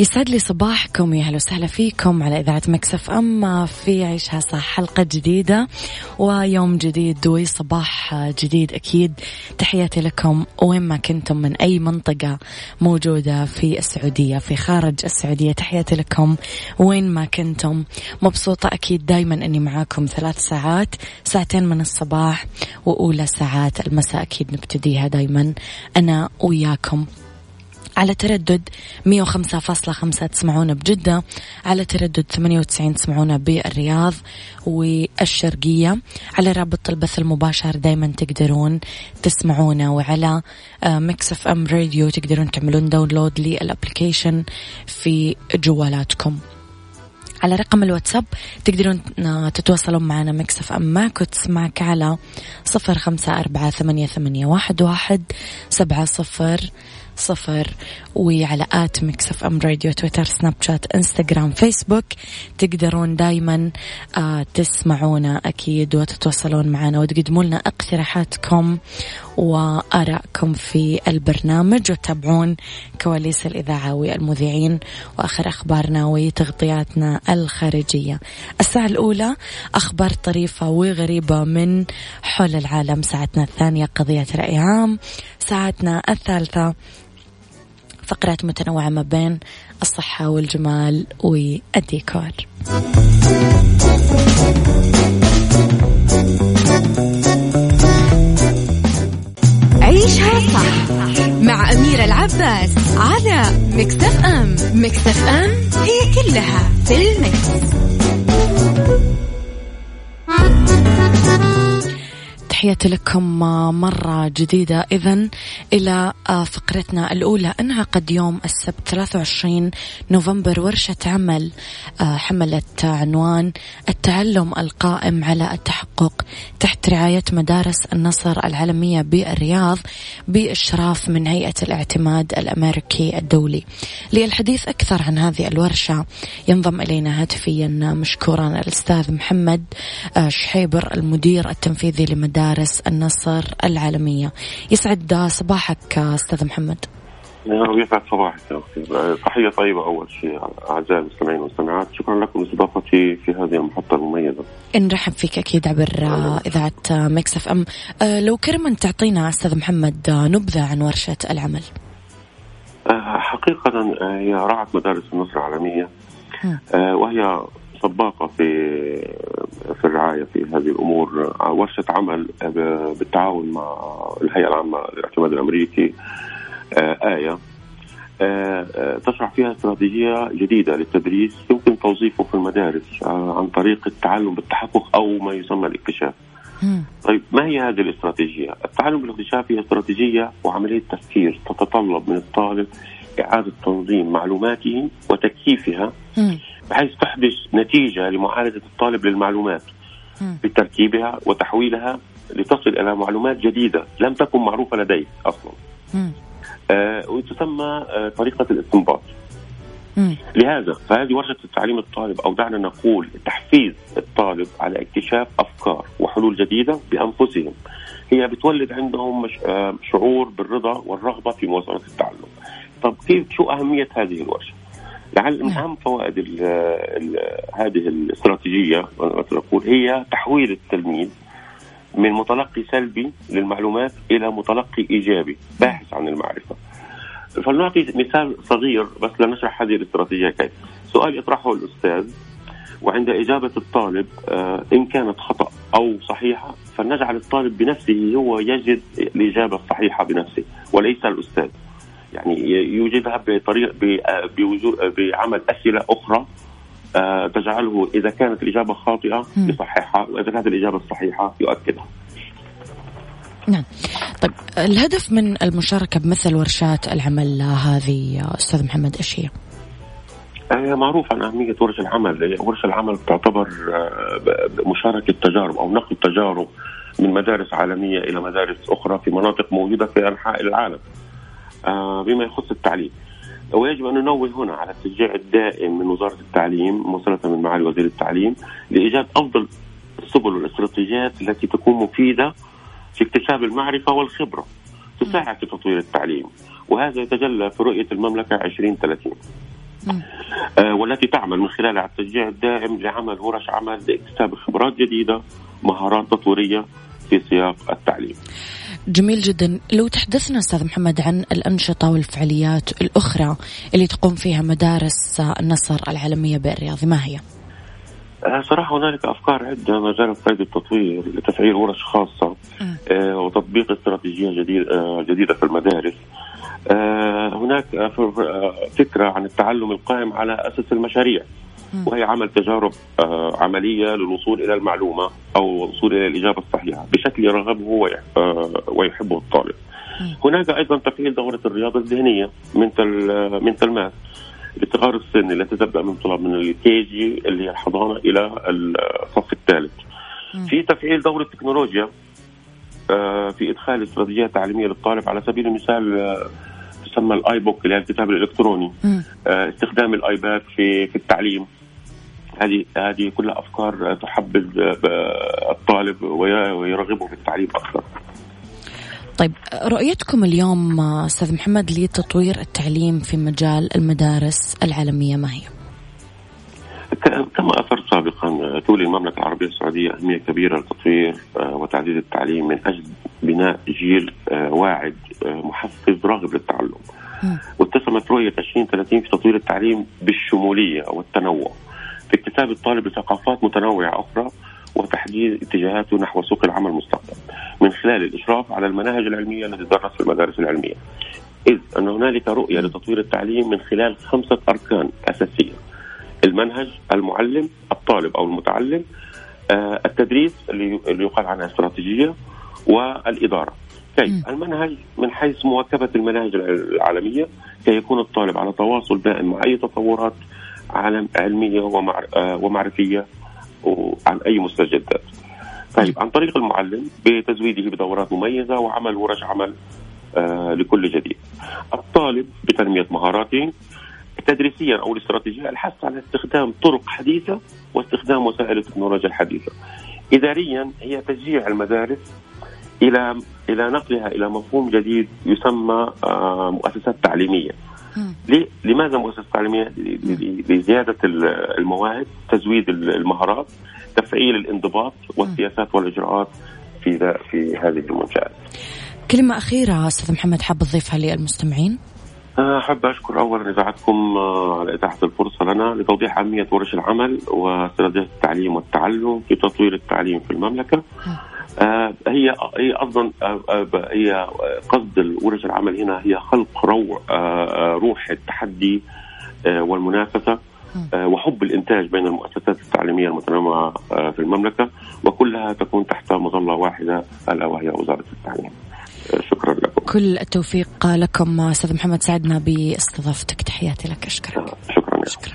يسعد لي صباحكم يا أهلا وسهلا فيكم على إذاعة مكسف اما في عيشها صح حلقة جديدة ويوم جديد وصباح جديد أكيد. تحياتي لكم وين ما كنتم من أي منطقة موجودة في السعودية في خارج السعودية. تحياتي لكم وين ما كنتم. مبسوطة أكيد دائما إني معاكم ثلاث ساعات ساعتين من الصباح وأولى ساعات. المساء أكيد نبتديها دائما أنا وياكم. على تردد 105.5 تسمعونا بجدة على تردد 98 تسمعونا بالرياض والشرقية. على رابط البث المباشر دايما تقدرون تسمعونا وعلى Mix FM Radio تقدرون تعملون download لل application في جوالاتكم. على رقم الواتساب تقدرون تتواصلون معنا Mix FM معك وتسمعك على صفر خمسة أربعة ثمانية, ثمانية واحد, واحد سبعة صفر صفر وعلى at Mix FM Radio تويتر سناب شات إنستغرام فيسبوك. تقدرون دايما آه تسمعونا أكيد وتتواصلون معنا وتقدموا لنا اقتراحاتكم وآرائكم في البرنامج وتتابعون كواليس الإذاعة والمذيعين وآخر أخبارنا وتغطياتنا الخارجية. الساعة الأولى أخبار طريفة وغريبة من حول العالم. ساعتنا الثانية قضية رأي عام. ساعتنا الثالثة فقرات متنوعة ما بين الصحة والجمال والديكور عيشها صح مع أميرة العباس على مكتف أم مكتف أم هي كلها في المكس. تحياتي لكم مرة جديدة. إذا إلى فقرتنا الأولى انعقد يوم السبت 23 نوفمبر ورشة عمل حملت عنوان التعلم القائم على التحقق تحت رعاية مدارس النصر العالمية بالرياض بإشراف من هيئة الاعتماد الأمريكي الدولي. للحديث أكثر عن هذه الورشة ينضم إلينا هاتفيا مشكورا الأستاذ محمد شحيبر المدير التنفيذي لمدارس مدارس النصر العالمية. يسعد صباحك أستاذ محمد. ويسعد صباحك يا أختي تحية طيبة أول شيء أعزائي المستمعين والمستمعات. شكرا لكم لإستضافتي في هذه المحطة المميزة. نرحب فيك أكيد عبر إذاعة Mix FM. لو تكرمت تعطينا أستاذ محمد نبذة عن ورشة العمل. حقيقة هي رعت مدارس النصر العالمية. وهي سباقة في في الرعاية في هذه الأمور. ورشة عمل بالتعاون مع الهيئة العامة للاعتماد الأمريكي. آية. تشرح فيها استراتيجية جديدة للتدريس يمكن توظيفه في المدارس عن طريق التعلم بالتحقق أو ما يسمى الاكتشاف. طيب ما هي هذه الاستراتيجية؟ التعلم بالاكتشاف هي استراتيجية وعملية تفكير تتطلب من الطالب إعادة تنظيم معلوماته وتكييفها بحيث تحدث نتيجة لمعالجة الطالب للمعلومات بتركيبها وتحويلها لتصل إلى معلومات جديدة لم تكن معروفة لديه أصلا. آه وتسمى آه طريقة الاستنباط. لهذا فهذه ورشة التعليم الطالب أو دعنا نقول تحفيز الطالب على اكتشاف أفكار وحلول جديدة بأنفسهم. هي بتولد عندهم آه شعور بالرضا والرغبة في مواصلة التعلم. طب كيف شو أهمية هذه الورشة لعل من اهم فوائد ال ال هذه الاستراتيجية نقول هي تحويل التلميذ من متلقي سلبي للمعلومات إلى متلقي إيجابي باحث عن المعرفة. فلنعطي مثال صغير بس لنشرح هذه الاستراتيجية كيف. سؤال يطرحه الأستاذ وعند إجابة الطالب آه إن كانت خطأ أو صحيحة فلنجعل الطالب بنفسه هو يجد الإجابة الصحيحة بنفسه وليس الأستاذ. يعني يوجدها بطريق بعمل أسئلة أخرى آه، تجعله إذا كانت الإجابة خاطئة يصححها وإذا كانت الإجابة الصحيحة يؤكدها. نعم طيب الهدف من المشاركة بمثل ورشات العمل هذه أستاذ محمد إيش هي؟ هي معروف عن أهمية ورش العمل ورش العمل تعتبر آه، مشاركة تجارب أو نقل تجارب من مدارس عالمية إلى مدارس أخرى في مناطق موجودة في أنحاء العالم آه، بما يخص التعليم. ويجب أن ننوه هنا على التشجيع الدائم من وزارة التعليم موصله من معالي وزير التعليم لإيجاد أفضل السبل والاستراتيجيات التي تكون مفيدة في اكتساب المعرفة والخبرة تساعد في تطوير التعليم. وهذا يتجلى في رؤية المملكة 2030 آه والتي تعمل من على التشجيع الدائم لعمل ورش عمل لاكتساب خبرات جديدة مهارات تطويرية في سياق التعليم. جميل جدا. لو تحدثنا أستاذ محمد عن الأنشطة والفعاليات الأخرى اللي تقوم فيها مدارس النصر العالمية بالرياض ما هي؟ آه، صراحة هنالك أفكار عدة مجال قيد التطوير لتفعيل ورش خاصة آه. وتطبيق استراتيجية جديدة, آه جديدة في المدارس. آه هناك فكرة عن التعلم القائم على أساس المشاريع. وهي عمل تجارب آه، عملية للوصول إلى المعلومة أو الوصول إلى الإجابة الصحيحة بشكل يرغبه آه، ويحبه الطالب. هناك أيضا تفعيل دورة الرياضة الذهنية من من تلماس لصغار السن التي تبدأ من طلاب من ال KG اللي هي الحضانة إلى الصف الثالث. في تفعيل دورة التكنولوجيا آه، في إدخال استراتيجيات تعليمية للطالب على سبيل المثال تسمى ال e-book اللي هي الكتاب الإلكتروني. استخدام الايباد في في التعليم. هذه هذه كلها أفكار تحبذ الطالب ويرغبه في التعليم أكثر. طيب رؤيتكم اليوم أستاذ محمد لتطوير التعليم في مجال المدارس العالمية ما هي؟ كما أثرت سابقا تولي المملكة العربية السعودية أهمية كبيرة لتطوير آه، وتعزيز التعليم من أجل بناء جيل آه، واعد آه، محفز راغب للتعلم. واتسمت رؤية 2030 في تطوير التعليم بالشمولية والتنوع. في اكتساب الطالب لثقافات متنوعة أخرى وتحديد اتجاهاته نحو سوق العمل المستقبل من خلال الإشراف على المناهج العلمية التي تدرس في المدارس العلمية. إذ أن هنالك رؤية لتطوير التعليم من خلال خمسة أركان أساسية. المنهج المعلم الطالب أو المتعلم آه، التدريس اللي يقال عنها استراتيجية والإدارة. كيف؟ المنهج من حيث مواكبة المناهج العالمية كي يكون الطالب على تواصل دائم مع أي تطورات علمية آه، ومعرفية عن أي مستجدات. طيب عن طريق المعلم بتزويده بدورات مميزة وعمل ورش عمل آه، لكل جديد. الطالب بتنمية مهاراته تدريسيا أو الاستراتيجية الحث على استخدام طرق حديثة واستخدام وسائل التكنولوجيا الحديثة. اداريا هي تشجيع المدارس إلى إلى نقلها إلى مفهوم جديد يسمى آه، مؤسسات تعليمية. لماذا مؤسسة تعليمية؟ لزيادة المواهب، تزويد المهارات، تفعيل الانضباط والسياسات والإجراءات في في هذه المنشآت. كلمة أخيرة أستاذ محمد حاب تضيفها للمستمعين؟ أحب أشكر أولا إذاعتكم آه، على إتاحة الفرصة لنا لتوضيح أهمية ورش العمل واستراتيجية التعليم والتعلم في تطوير التعليم في المملكة. آه هي هي أصلا آه, آه، هي قصد ورش العمل هنا هي خلق روح روح التحدي والمنافسة وحب الإنتاج بين المؤسسات التعليمية المتنوعة في المملكة وكلها تكون تحت مظلة واحدة ألا وهي وزارة التعليم. شكرا لكم. كل التوفيق لكم أستاذ محمد سعدنا باستضافتك تحياتي لك أشكرك. شكرا شكرا.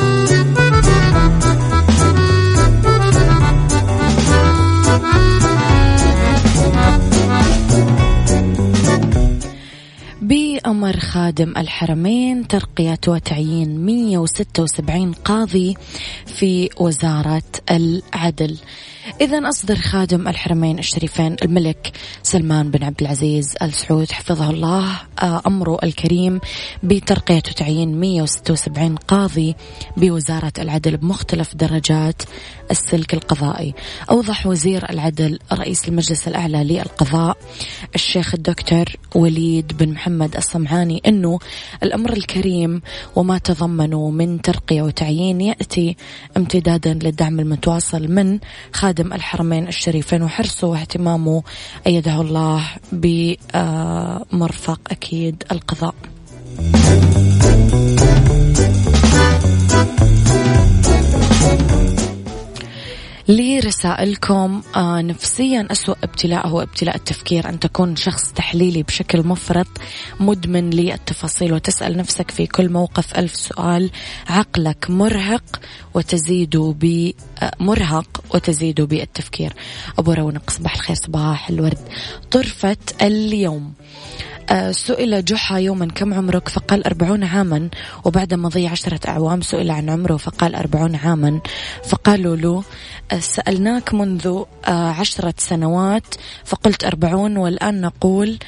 بأمر خادم الحرمين ترقية وتعيين 176 قاضي في وزارة العدل. إذا أصدر خادم الحرمين الشريفين الملك سلمان بن عبد العزيز آل سعود حفظه الله آه، أمره الكريم بترقية وتعيين 176 قاضي بوزارة العدل بمختلف درجات السلك القضائي. أوضح وزير العدل رئيس المجلس الأعلى للقضاء الشيخ الدكتور وليد بن محمد الصمعاني أنه الأمر الكريم وما تضمنه من ترقية وتعيين يأتي امتدادا للدعم المتواصل من خادم الحرمين الشريفين وحرصه واهتمامه أيده الله بمرفق أكيد القضاء. لرسائلكم آه نفسيا أسوأ ابتلاء هو ابتلاء التفكير. أن تكون شخص تحليلي بشكل مفرط مدمن للتفاصيل وتسأل نفسك في كل موقف ألف سؤال عقلك مرهق وتزيد ب آه، وتزيد بالتفكير. أبو رونق صباح الخير صباح الورد. طرفة اليوم. سئل جحا يوما كم عمرك؟ فقال أربعون عاما. وبعد مضي عشرة أعوام سئل عن عمره فقال أربعون عاما. فقالوا له آه، سألناك منذ آه، عشرة سنوات فقلت أربعون والآن نقول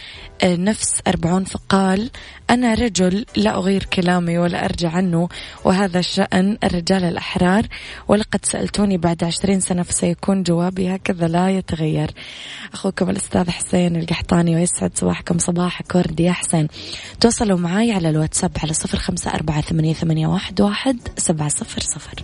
نفس أربعون فقال أنا رجل لا أغير كلامي ولا أرجع عنه وهذا شأن الرجال الأحرار ولقد سألتوني بعد عشرين سنة فسيكون جوابي هكذا لا يتغير. أخوكم الأستاذ حسين القحطاني ويسعد صباحكم صباحك وردي يا حسين. تواصلوا معي على الواتساب على صفر خمسة أربعة ثمانية, ثمانية واحد, واحد سبعة صفر صفر.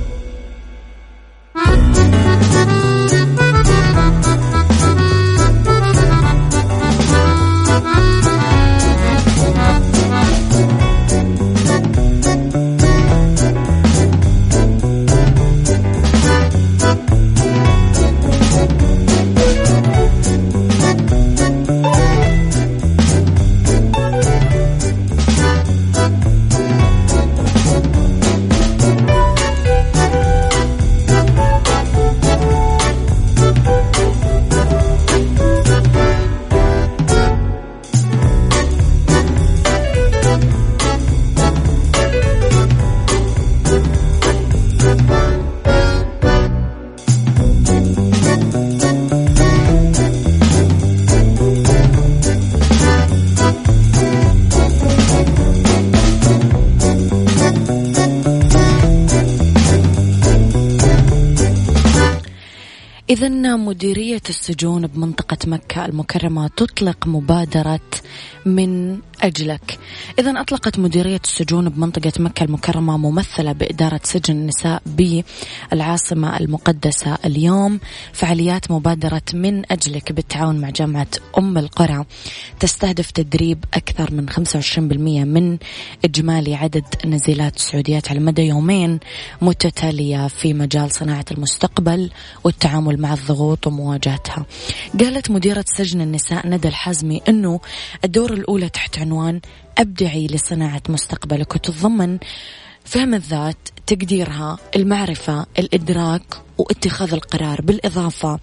إذا مديرية السجون بمنطقة مكة المكرمة تطلق مبادرة من أجلك إذا أطلقت مديرية السجون بمنطقة مكة المكرمة ممثلة بإدارة سجن النساء بالعاصمة المقدسة اليوم. فعاليات مبادرة من أجلك بالتعاون مع جامعة أم القرى تستهدف تدريب أكثر من 25% من إجمالي عدد النزيلات السعوديات على مدى يومين متتالية في مجال صناعة المستقبل والتعامل مع الضغوط ومواجهتها. قالت مديرة سجن النساء ندى الحزمي أنه الدورة الأولى تحت عنوان أبدعي لصناعة مستقبلك وتتضمن فهم الذات تقديرها المعرفة الإدراك واتخاذ القرار بالإضافة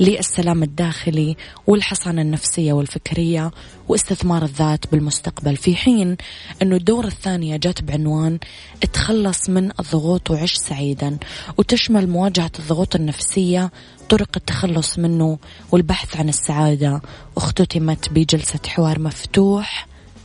للسلام الداخلي والحصانة النفسية والفكرية واستثمار الذات بالمستقبل. في حين أنه الدورة الثانية جات بعنوان اتخلص من الضغوط وعش سعيدا وتشمل مواجهة الضغوط النفسية طرق التخلص منه والبحث عن السعادة. واختتمت بجلسة حوار مفتوح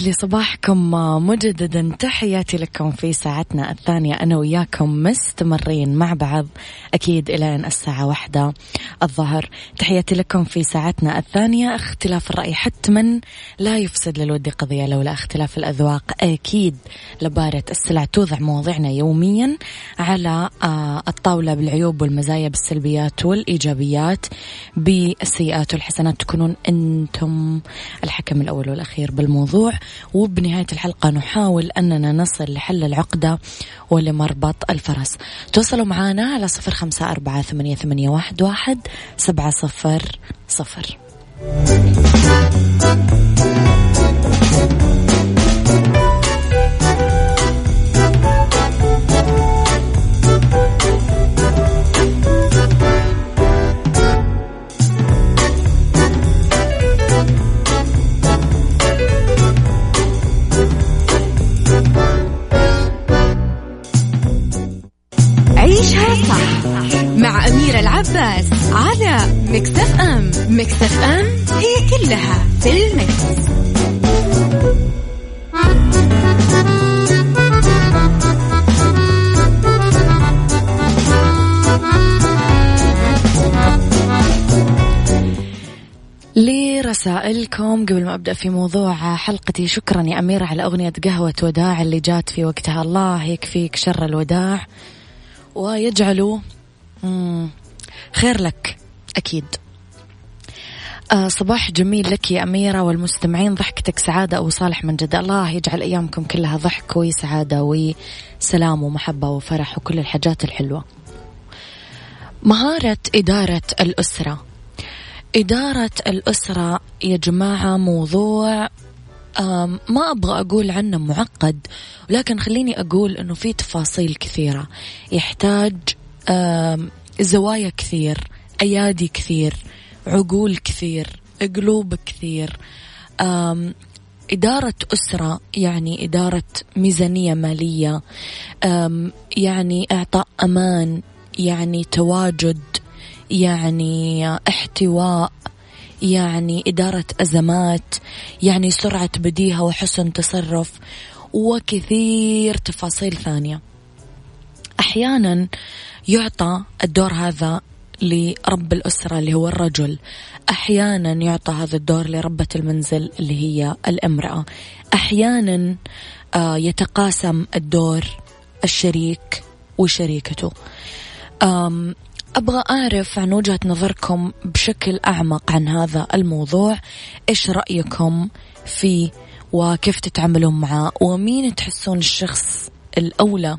ويسعد لي صباحكم مجددا. تحياتي لكم في ساعتنا الثانية. أنا وياكم مستمرين مع بعض أكيد إلى أن الساعة واحدة الظهر. تحياتي لكم في ساعتنا الثانية. اختلاف الرأي حتما لا يفسد للود قضية لولا اختلاف الأذواق. أكيد لبارة السلع توضع مواضيعنا يوميا على آه، الطاولة بالعيوب والمزايا بالسلبيات والإيجابيات بالسيئات والحسنات. تكونون أنتم الحكم الأول والأخير بالموضوع. وبنهاية الحلقة نحاول أننا نصل لحل العقدة ولمربط الفرس. توصلوا معنا على صفر خمسة أربعة ثمانية, ثمانية واحد, واحد سبعة صفر صفر. العباس على مكتف أم مكتف أم هي كلها في المكس. لرسائلكم قبل ما أبدأ في موضوع حلقتي شكرا يا أميرة على أغنية قهوة وداع اللي جات في وقتها الله يكفيك شر الوداع ويجعله خير لك أكيد. آه صباح جميل لك يا أميرة والمستمعين ضحكتك سعادة أو صالح من جد. الله يجعل أيامكم كلها ضحك وسعادة وسلام ومحبة وفرح وكل الحاجات الحلوة. مهارة إدارة الأسرة. إدارة الأسرة يا جماعة موضوع ما أبغى أقول عنه معقد ولكن خليني أقول أنه في تفاصيل كثيرة. يحتاج زوايا كثير أيادي كثير عقول كثير قلوب كثير. إدارة أسرة يعني إدارة ميزانية مالية. يعني إعطاء أمان يعني تواجد يعني احتواء يعني إدارة أزمات يعني سرعة بديهة وحسن تصرف وكثير تفاصيل ثانية. أحيانا يعطى الدور هذا لرب الأسرة اللي هو الرجل. أحيانا يعطى هذا الدور لربة المنزل اللي هي الامرأة. أحيانا آه، يتقاسم الدور الشريك وشريكته. أبغى أعرف عن وجهة نظركم بشكل أعمق عن هذا الموضوع. إيش رأيكم فيه؟ وكيف تتعاملون معاه ومين تحسون الشخص الأولى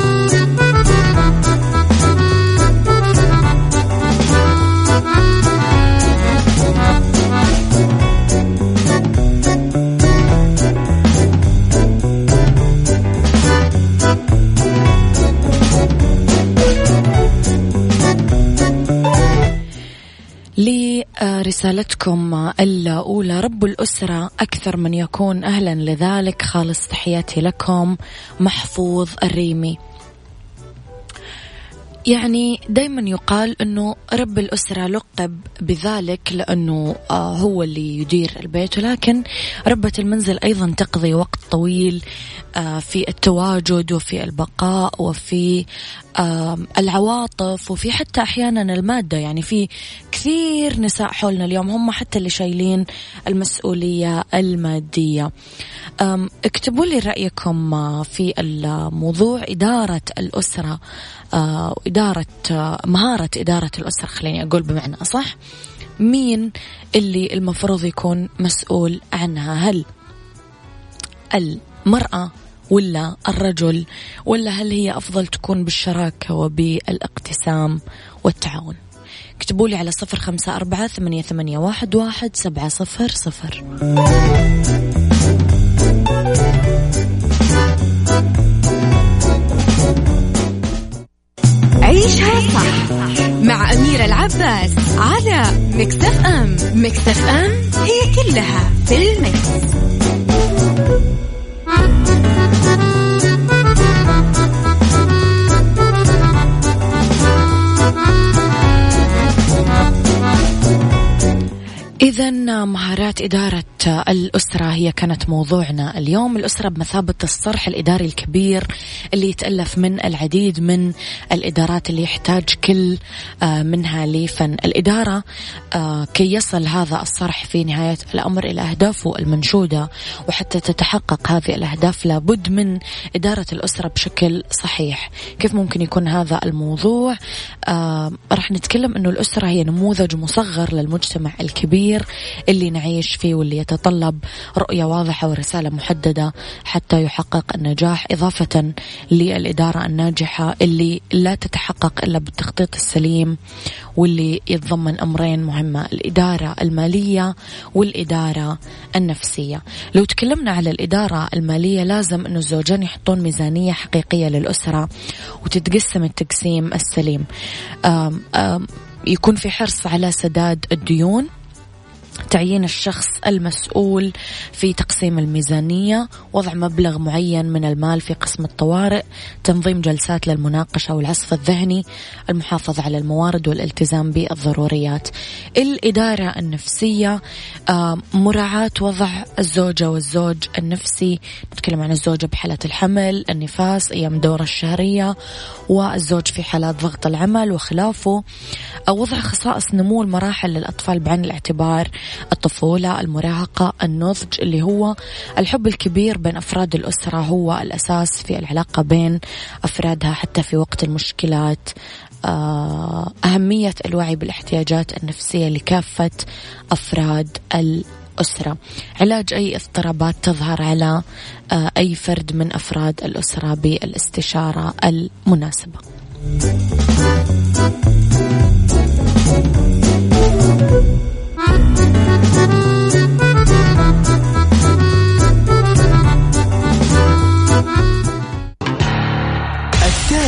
رسالتكم الأولى. رب الأسرة أكثر من يكون أهلا لذلك. خالص تحياتي لكم محفوظ الريمي. يعني دايما يقال إنه رب الأسرة لقب بذلك لأنه آه، هو اللي يدير البيت. ولكن ربة المنزل أيضا تقضي وقت طويل آه، في التواجد وفي البقاء وفي العواطف وفي حتى أحيانا المادة. يعني في كثير نساء حولنا اليوم هم حتى اللي شايلين المسؤولية المادية. اكتبوا لي رأيكم آه، في الموضوع إدارة الأسرة آه، إدارة آه، مهارة إدارة الأسرة. خليني أقول بمعنى أصح مين اللي المفروض يكون مسؤول عنها؟ هل المرأة ولا الرجل ولا هل هي أفضل تكون بالشراكة وبالاقتسام والتعاون. اكتبوا لي على صفر خمسة أربعة ثمانية, ثمانية واحد, واحد سبعة صفر صفر. عيشها صح مع أميرة العباس على مكتف أم. مكتف أم هي كلها في المكس. Y إذا مهارات إدارة الأسرة هي كانت موضوعنا اليوم. الأسرة بمثابة الصرح الإداري الكبير اللي يتألف من العديد من الإدارات اللي يحتاج كل آه، منها لفن الإدارة. آه، كي يصل هذا الصرح في نهاية الأمر إلى أهدافه المنشودة وحتى تتحقق هذه الأهداف لابد من إدارة الأسرة بشكل صحيح. كيف ممكن يكون هذا الموضوع؟ آه، راح نتكلم أنه الأسرة هي نموذج مصغر للمجتمع الكبير. اللي نعيش فيه واللي يتطلب رؤية واضحة ورسالة محددة حتى يحقق النجاح إضافة للإدارة الناجحة اللي لا تتحقق إلا بالتخطيط السليم واللي يتضمن أمرين مهمة الإدارة المالية والإدارة النفسية. لو تكلمنا على الإدارة المالية لازم أن الزوجين يحطون ميزانية حقيقية للأسرة وتتقسم التقسيم السليم. يكون في حرص على سداد الديون تعيين الشخص المسؤول في تقسيم الميزانية وضع مبلغ معين من المال في قسم الطوارئ تنظيم جلسات للمناقشة والعصف الذهني المحافظة على الموارد والالتزام بالضروريات. الإدارة النفسية آه، مراعاة وضع الزوجة والزوج النفسي نتكلم عن الزوجة بحالة الحمل النفاس أيام دورة الشهرية والزوج في حالات ضغط العمل وخلافه. وضع خصائص نمو المراحل للأطفال بعين الاعتبار الطفولة المراهقة النضج اللي هو الحب الكبير بين أفراد الأسرة هو الأساس في العلاقة بين أفرادها حتى في وقت المشكلات. آه، أهمية الوعي بالاحتياجات النفسية لكافة أفراد الأسرة. علاج أي اضطرابات تظهر على آه، أي فرد من أفراد الأسرة بالاستشارة المناسبة.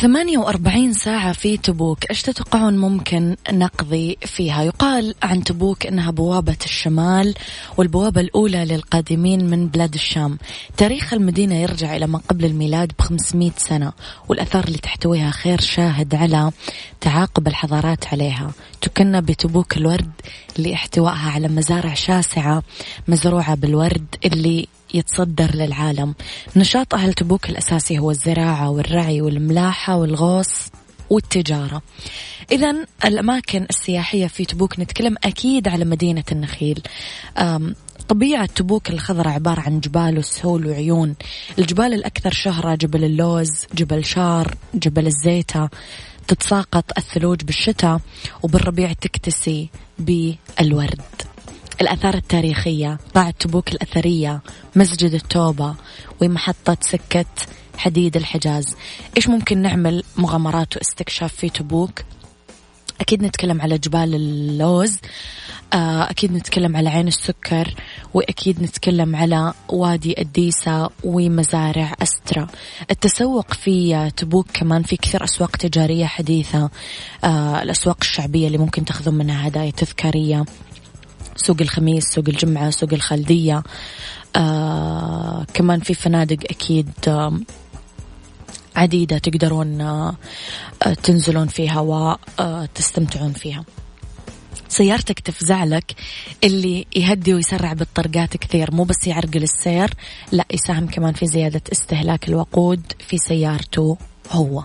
48 ساعة في تبوك إيش تتوقعون ممكن نقضي فيها؟ يقال عن تبوك أنها بوابة الشمال والبوابة الأولى للقادمين من بلاد الشام. تاريخ المدينة يرجع إلى ما قبل الميلاد ب 500 سنة والأثار اللي تحتويها خير شاهد على تعاقب الحضارات عليها. تكنى بتبوك الورد لإحتوائها على مزارع شاسعة مزروعة بالورد اللي يتصدر للعالم. نشاط أهل تبوك الأساسي هو الزراعة والرعي والملاحة والغوص والتجارة. إذا الأماكن السياحية في تبوك نتكلم أكيد على مدينة النخيل. طبيعة تبوك الخضراء عبارة عن جبال وسهول وعيون. الجبال الأكثر شهرة جبل اللوز جبل شار جبل الزيتة. تتساقط الثلوج بالشتاء وبالربيع تكتسي بالورد. الآثار التاريخية قاعة تبوك الأثرية مسجد التوبة ومحطة سكة حديد الحجاز. إيش ممكن نعمل مغامرات واستكشاف في تبوك؟ أكيد نتكلم على جبال اللوز آه، أكيد نتكلم على عين السكر وأكيد نتكلم على وادي الديسة ومزارع أسترا. التسوق في تبوك كمان في كثير أسواق تجارية حديثة آه، الأسواق الشعبية اللي ممكن تاخذون منها هدايا تذكارية. سوق الخميس سوق الجمعة سوق الخلدية آه كمان في فنادق أكيد آه عديدة تقدرون آه آه، تنزلون فيها وتستمتعون فيها. سيارتك تفزع لك اللي يهدي ويسرع بالطرقات كثير مو بس يعرقل السير لا يساهم كمان في زيادة استهلاك الوقود في سيارته هو.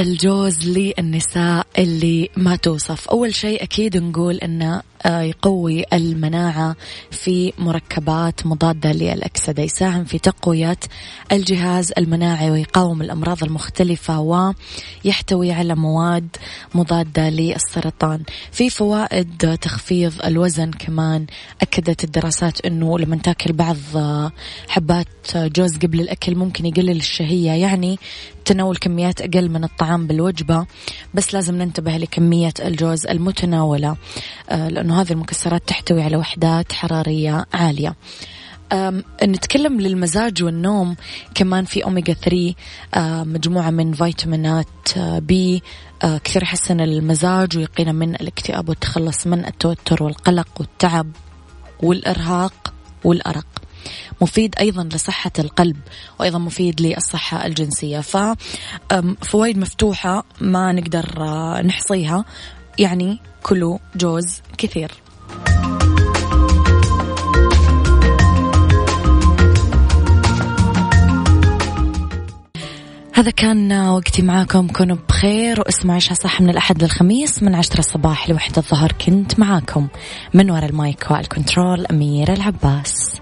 الجوز للنساء اللي ما توصف. أول شيء أكيد نقول أنه آه، يقوي المناعة في مركبات مضادة للأكسدة يساهم في تقوية الجهاز المناعي ويقاوم الأمراض المختلفة ويحتوي على مواد مضادة للسرطان. في فوائد تخفيض الوزن كمان أكدت الدراسات أنه لما تأكل بعض آه، حبات جوز قبل الأكل ممكن يقلل الشهية يعني تناول كميات أقل من الطعام بالوجبة بس لازم ننتبه لكمية الجوز المتناولة آه، لأنه هذه المكسرات تحتوي على وحدات حرارية عالية. نتكلم للمزاج والنوم كمان في أوميجا 3 آه، مجموعة من فيتامينات آه، بي كثير يحسن المزاج ويقينا من الاكتئاب والتخلص من التوتر والقلق والتعب والإرهاق والأرق. مفيد أيضا لصحة القلب وأيضا مفيد للصحة الجنسية. ففوائد مفتوحة ما نقدر آه، نحصيها يعني كلوا جوز كثير. هذا كان وقتي معاكم. كونوا بخير واسمعوا عيشها صح من الأحد للخميس من عشرة الصباح لوحدة الظهر. كنت معاكم من وراء المايك والكنترول أميرة العباس.